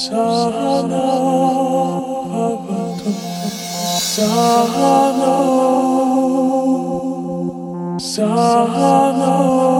Sahana Sahana Sahana